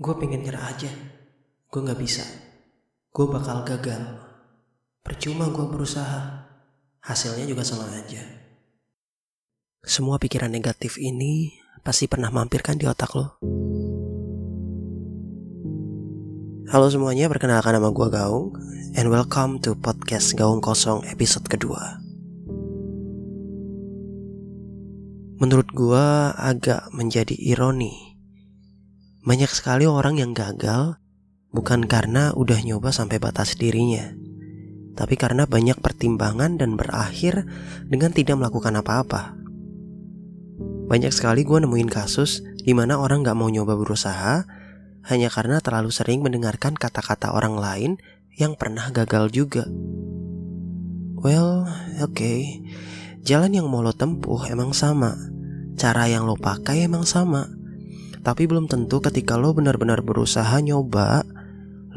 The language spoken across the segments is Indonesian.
Gue pengen nyerah aja. Gue gak bisa. Gue bakal gagal. Percuma gue berusaha. Hasilnya juga sama aja. Semua pikiran negatif ini pasti pernah mampir kan di otak lo. Halo semuanya, perkenalkan nama gue Gaung And welcome to podcast Gaung Kosong episode kedua Menurut gue agak menjadi ironi Banyak sekali orang yang gagal Bukan karena udah nyoba sampai batas dirinya Tapi karena banyak pertimbangan dan berakhir dengan tidak melakukan apa-apa Banyak sekali gue nemuin kasus di mana orang gak mau nyoba berusaha hanya karena terlalu sering mendengarkan kata-kata orang lain yang pernah gagal juga. Well, oke. Okay. Jalan yang mau lo tempuh emang sama. Cara yang lo pakai emang sama. Tapi belum tentu ketika lo benar-benar berusaha nyoba,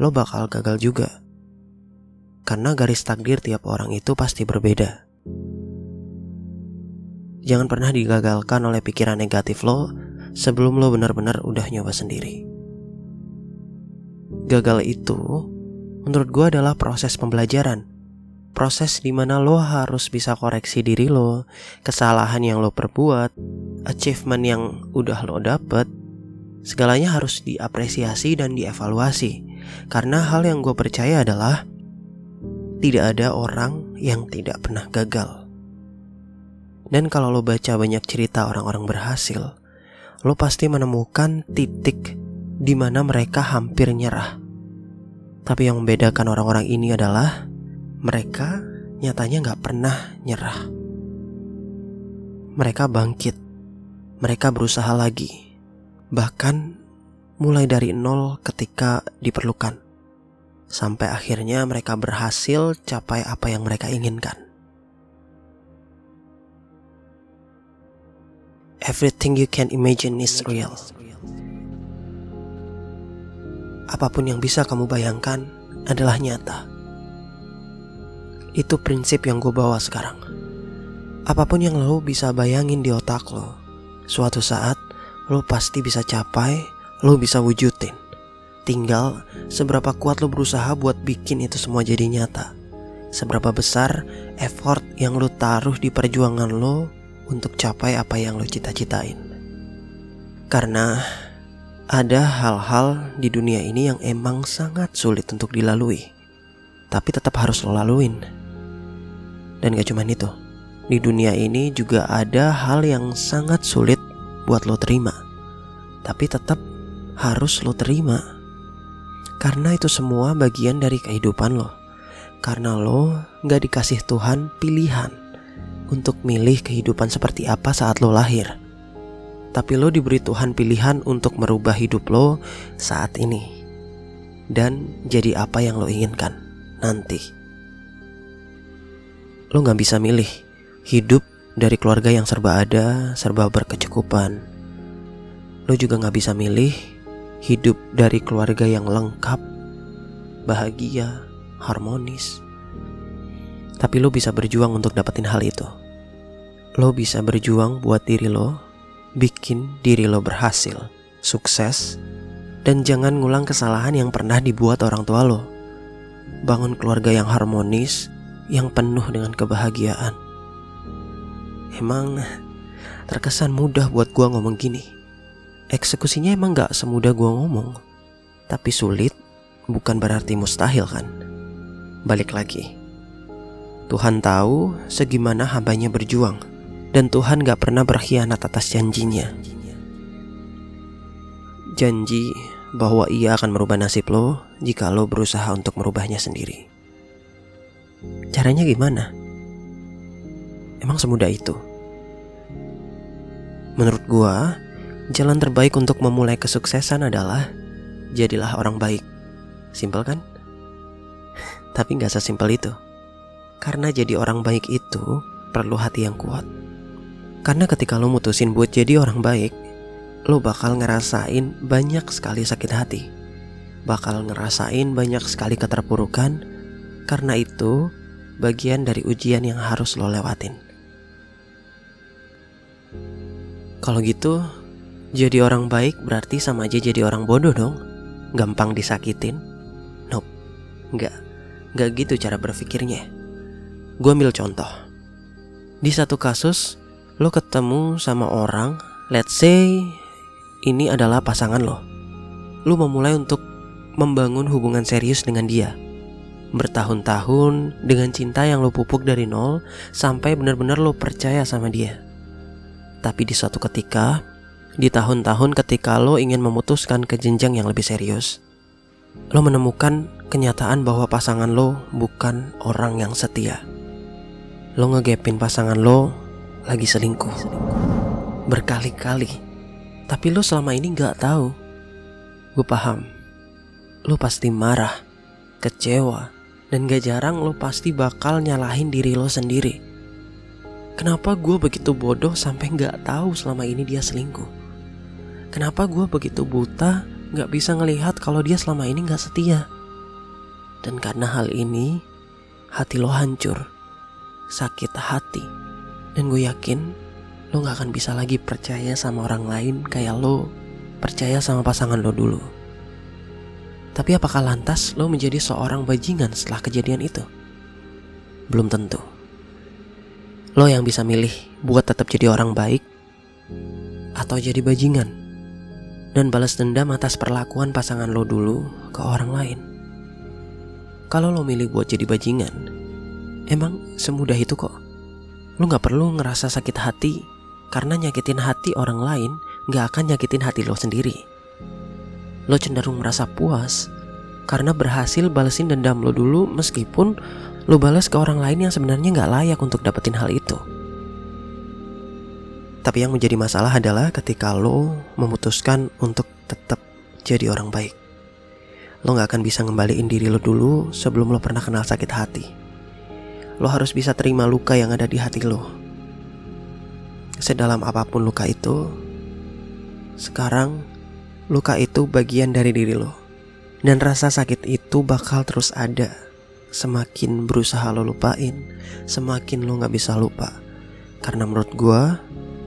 lo bakal gagal juga. Karena garis takdir tiap orang itu pasti berbeda. Jangan pernah digagalkan oleh pikiran negatif lo sebelum lo benar-benar udah nyoba sendiri. Gagal itu menurut gue adalah proses pembelajaran. Proses di mana lo harus bisa koreksi diri lo, kesalahan yang lo perbuat, achievement yang udah lo dapet, segalanya harus diapresiasi dan dievaluasi. Karena hal yang gue percaya adalah tidak ada orang yang tidak pernah gagal. Dan kalau lo baca banyak cerita orang-orang berhasil, lo pasti menemukan titik di mana mereka hampir nyerah. Tapi yang membedakan orang-orang ini adalah mereka nyatanya nggak pernah nyerah. Mereka bangkit, mereka berusaha lagi, bahkan mulai dari nol ketika diperlukan, sampai akhirnya mereka berhasil capai apa yang mereka inginkan. Everything you can imagine is real apa pun yang bisa kamu bayangkan adalah nyata. Itu prinsip yang gue bawa sekarang. Apa pun yang lo bisa bayangin di otak lo, suatu saat lo pasti bisa capai, lo bisa wujudin. Tinggal seberapa kuat lo berusaha buat bikin itu semua jadi nyata. Seberapa besar effort yang lo taruh di perjuangan lo untuk capai apa yang lo cita-citain. Karena ada hal-hal di dunia ini yang emang sangat sulit untuk dilalui, tapi tetap harus lo laluin. Dan gak cuma itu, di dunia ini juga ada hal yang sangat sulit buat lo terima, tapi tetap harus lo terima. Karena itu semua bagian dari kehidupan lo. Karena lo gak dikasih Tuhan pilihan untuk milih kehidupan seperti apa saat lo lahir tapi lo diberi Tuhan pilihan untuk merubah hidup lo saat ini dan jadi apa yang lo inginkan nanti. Lo gak bisa milih hidup dari keluarga yang serba ada, serba berkecukupan. Lo juga gak bisa milih hidup dari keluarga yang lengkap, bahagia, harmonis. Tapi lo bisa berjuang untuk dapetin hal itu. Lo bisa berjuang buat diri lo bikin diri lo berhasil, sukses, dan jangan ngulang kesalahan yang pernah dibuat orang tua lo. Bangun keluarga yang harmonis, yang penuh dengan kebahagiaan. Emang terkesan mudah buat gua ngomong gini. Eksekusinya emang gak semudah gua ngomong. Tapi sulit bukan berarti mustahil kan. Balik lagi. Tuhan tahu segimana hambanya berjuang dan Tuhan gak pernah berkhianat atas janjinya. Janji bahwa ia akan merubah nasib lo jika lo berusaha untuk merubahnya sendiri. Caranya gimana? Emang semudah itu? Menurut gua, jalan terbaik untuk memulai kesuksesan adalah jadilah orang baik. Simpel kan? Tapi gak sesimpel itu. Karena jadi orang baik itu perlu hati yang kuat. Karena ketika lo mutusin buat jadi orang baik, lo bakal ngerasain banyak sekali sakit hati. Bakal ngerasain banyak sekali keterpurukan. Karena itu bagian dari ujian yang harus lo lewatin. Kalau gitu, jadi orang baik berarti sama aja jadi orang bodoh dong. gampang disakitin? Nope, nggak, nggak gitu cara berpikirnya. Gue ambil contoh. Di satu kasus, lo ketemu sama orang, let's say ini adalah pasangan lo. Lo memulai untuk membangun hubungan serius dengan dia. Bertahun-tahun dengan cinta yang lo pupuk dari nol sampai benar-benar lo percaya sama dia. Tapi di suatu ketika, di tahun-tahun ketika lo ingin memutuskan ke jenjang yang lebih serius, lo menemukan kenyataan bahwa pasangan lo bukan orang yang setia. Lo ngegepin pasangan lo lagi selingkuh. Berkali-kali. Tapi lo selama ini gak tahu. Gue paham. Lo pasti marah, kecewa, dan gak jarang lo pasti bakal nyalahin diri lo sendiri. Kenapa gue begitu bodoh sampai gak tahu selama ini dia selingkuh? Kenapa gue begitu buta gak bisa ngelihat kalau dia selama ini gak setia? Dan karena hal ini, hati lo hancur, sakit hati. Dan gue yakin lo gak akan bisa lagi percaya sama orang lain kayak lo percaya sama pasangan lo dulu. Tapi apakah lantas lo menjadi seorang bajingan setelah kejadian itu? Belum tentu. Lo yang bisa milih buat tetap jadi orang baik atau jadi bajingan dan balas dendam atas perlakuan pasangan lo dulu ke orang lain. Kalau lo milih buat jadi bajingan, emang semudah itu kok. Lo gak perlu ngerasa sakit hati karena nyakitin hati orang lain gak akan nyakitin hati lo sendiri. Lo cenderung merasa puas karena berhasil balesin dendam lo dulu meskipun lo balas ke orang lain yang sebenarnya gak layak untuk dapetin hal itu. Tapi yang menjadi masalah adalah ketika lo memutuskan untuk tetap jadi orang baik. Lo gak akan bisa ngembaliin diri lo dulu sebelum lo pernah kenal sakit hati. Lo harus bisa terima luka yang ada di hati lo. Sedalam apa pun luka itu, sekarang luka itu bagian dari diri lo. Dan rasa sakit itu bakal terus ada. Semakin berusaha lo lupain, semakin lo gak bisa lupa. Karena menurut gue,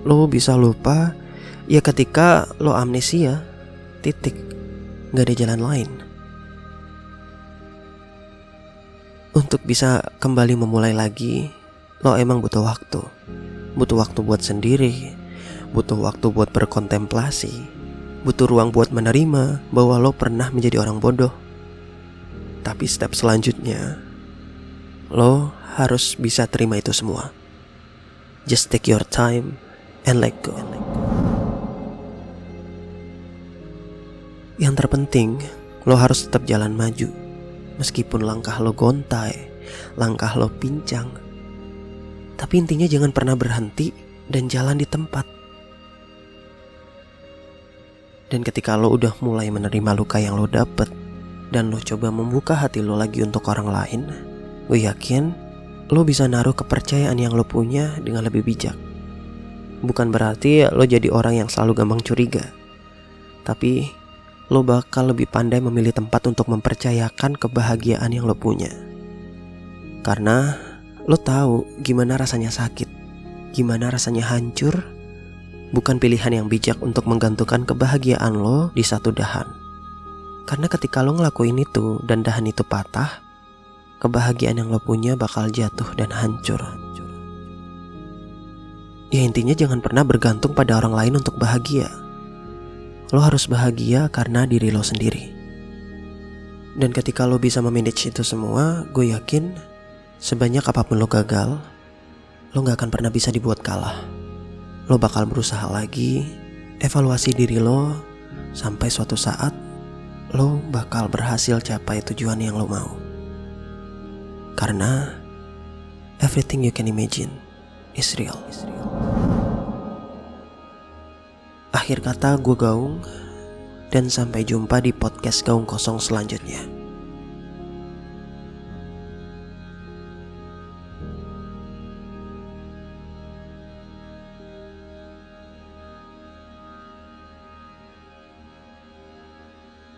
lo bisa lupa ya ketika lo amnesia titik gak ada jalan lain. Untuk bisa kembali memulai lagi lo emang butuh waktu. Butuh waktu buat sendiri butuh waktu buat berkontemplasi butuh ruang buat menerima bahwa lo pernah menjadi orang bodoh tapi step selanjutnya lo harus bisa terima itu semua just take your time and let go. Yang terpenting, lo harus tetap jalan maju. Meskipun langkah lo gontai, langkah lo pincang. Tapi intinya jangan pernah berhenti dan jalan di tempat. Dan ketika lo udah mulai menerima luka yang lo dapet dan lo coba membuka hati lo lagi untuk orang lain, gue yakin lo bisa naruh kepercayaan yang lo punya dengan lebih bijak. Bukan berarti lo jadi orang yang selalu gampang curiga. Tapi lo bakal lebih pandai memilih tempat untuk mempercayakan kebahagiaan yang lo punya. Karena lo tahu gimana rasanya sakit, gimana rasanya hancur, bukan pilihan yang bijak untuk menggantungkan kebahagiaan lo di satu dahan. Karena ketika lo ngelakuin itu dan dahan itu patah, kebahagiaan yang lo punya bakal jatuh dan hancur. Ya intinya jangan pernah bergantung pada orang lain untuk bahagia. Lo harus bahagia karena diri lo sendiri. Dan ketika lo bisa memanage itu semua, gue yakin sebanyak apa pun lo gagal, lo gak akan pernah bisa dibuat kalah. Lo bakal berusaha lagi, evaluasi diri lo, sampai suatu saat lo bakal berhasil capai tujuan yang lo mau. Karena everything you can imagine is real. Akhir kata gue gaung dan sampai jumpa di podcast gaung kosong selanjutnya.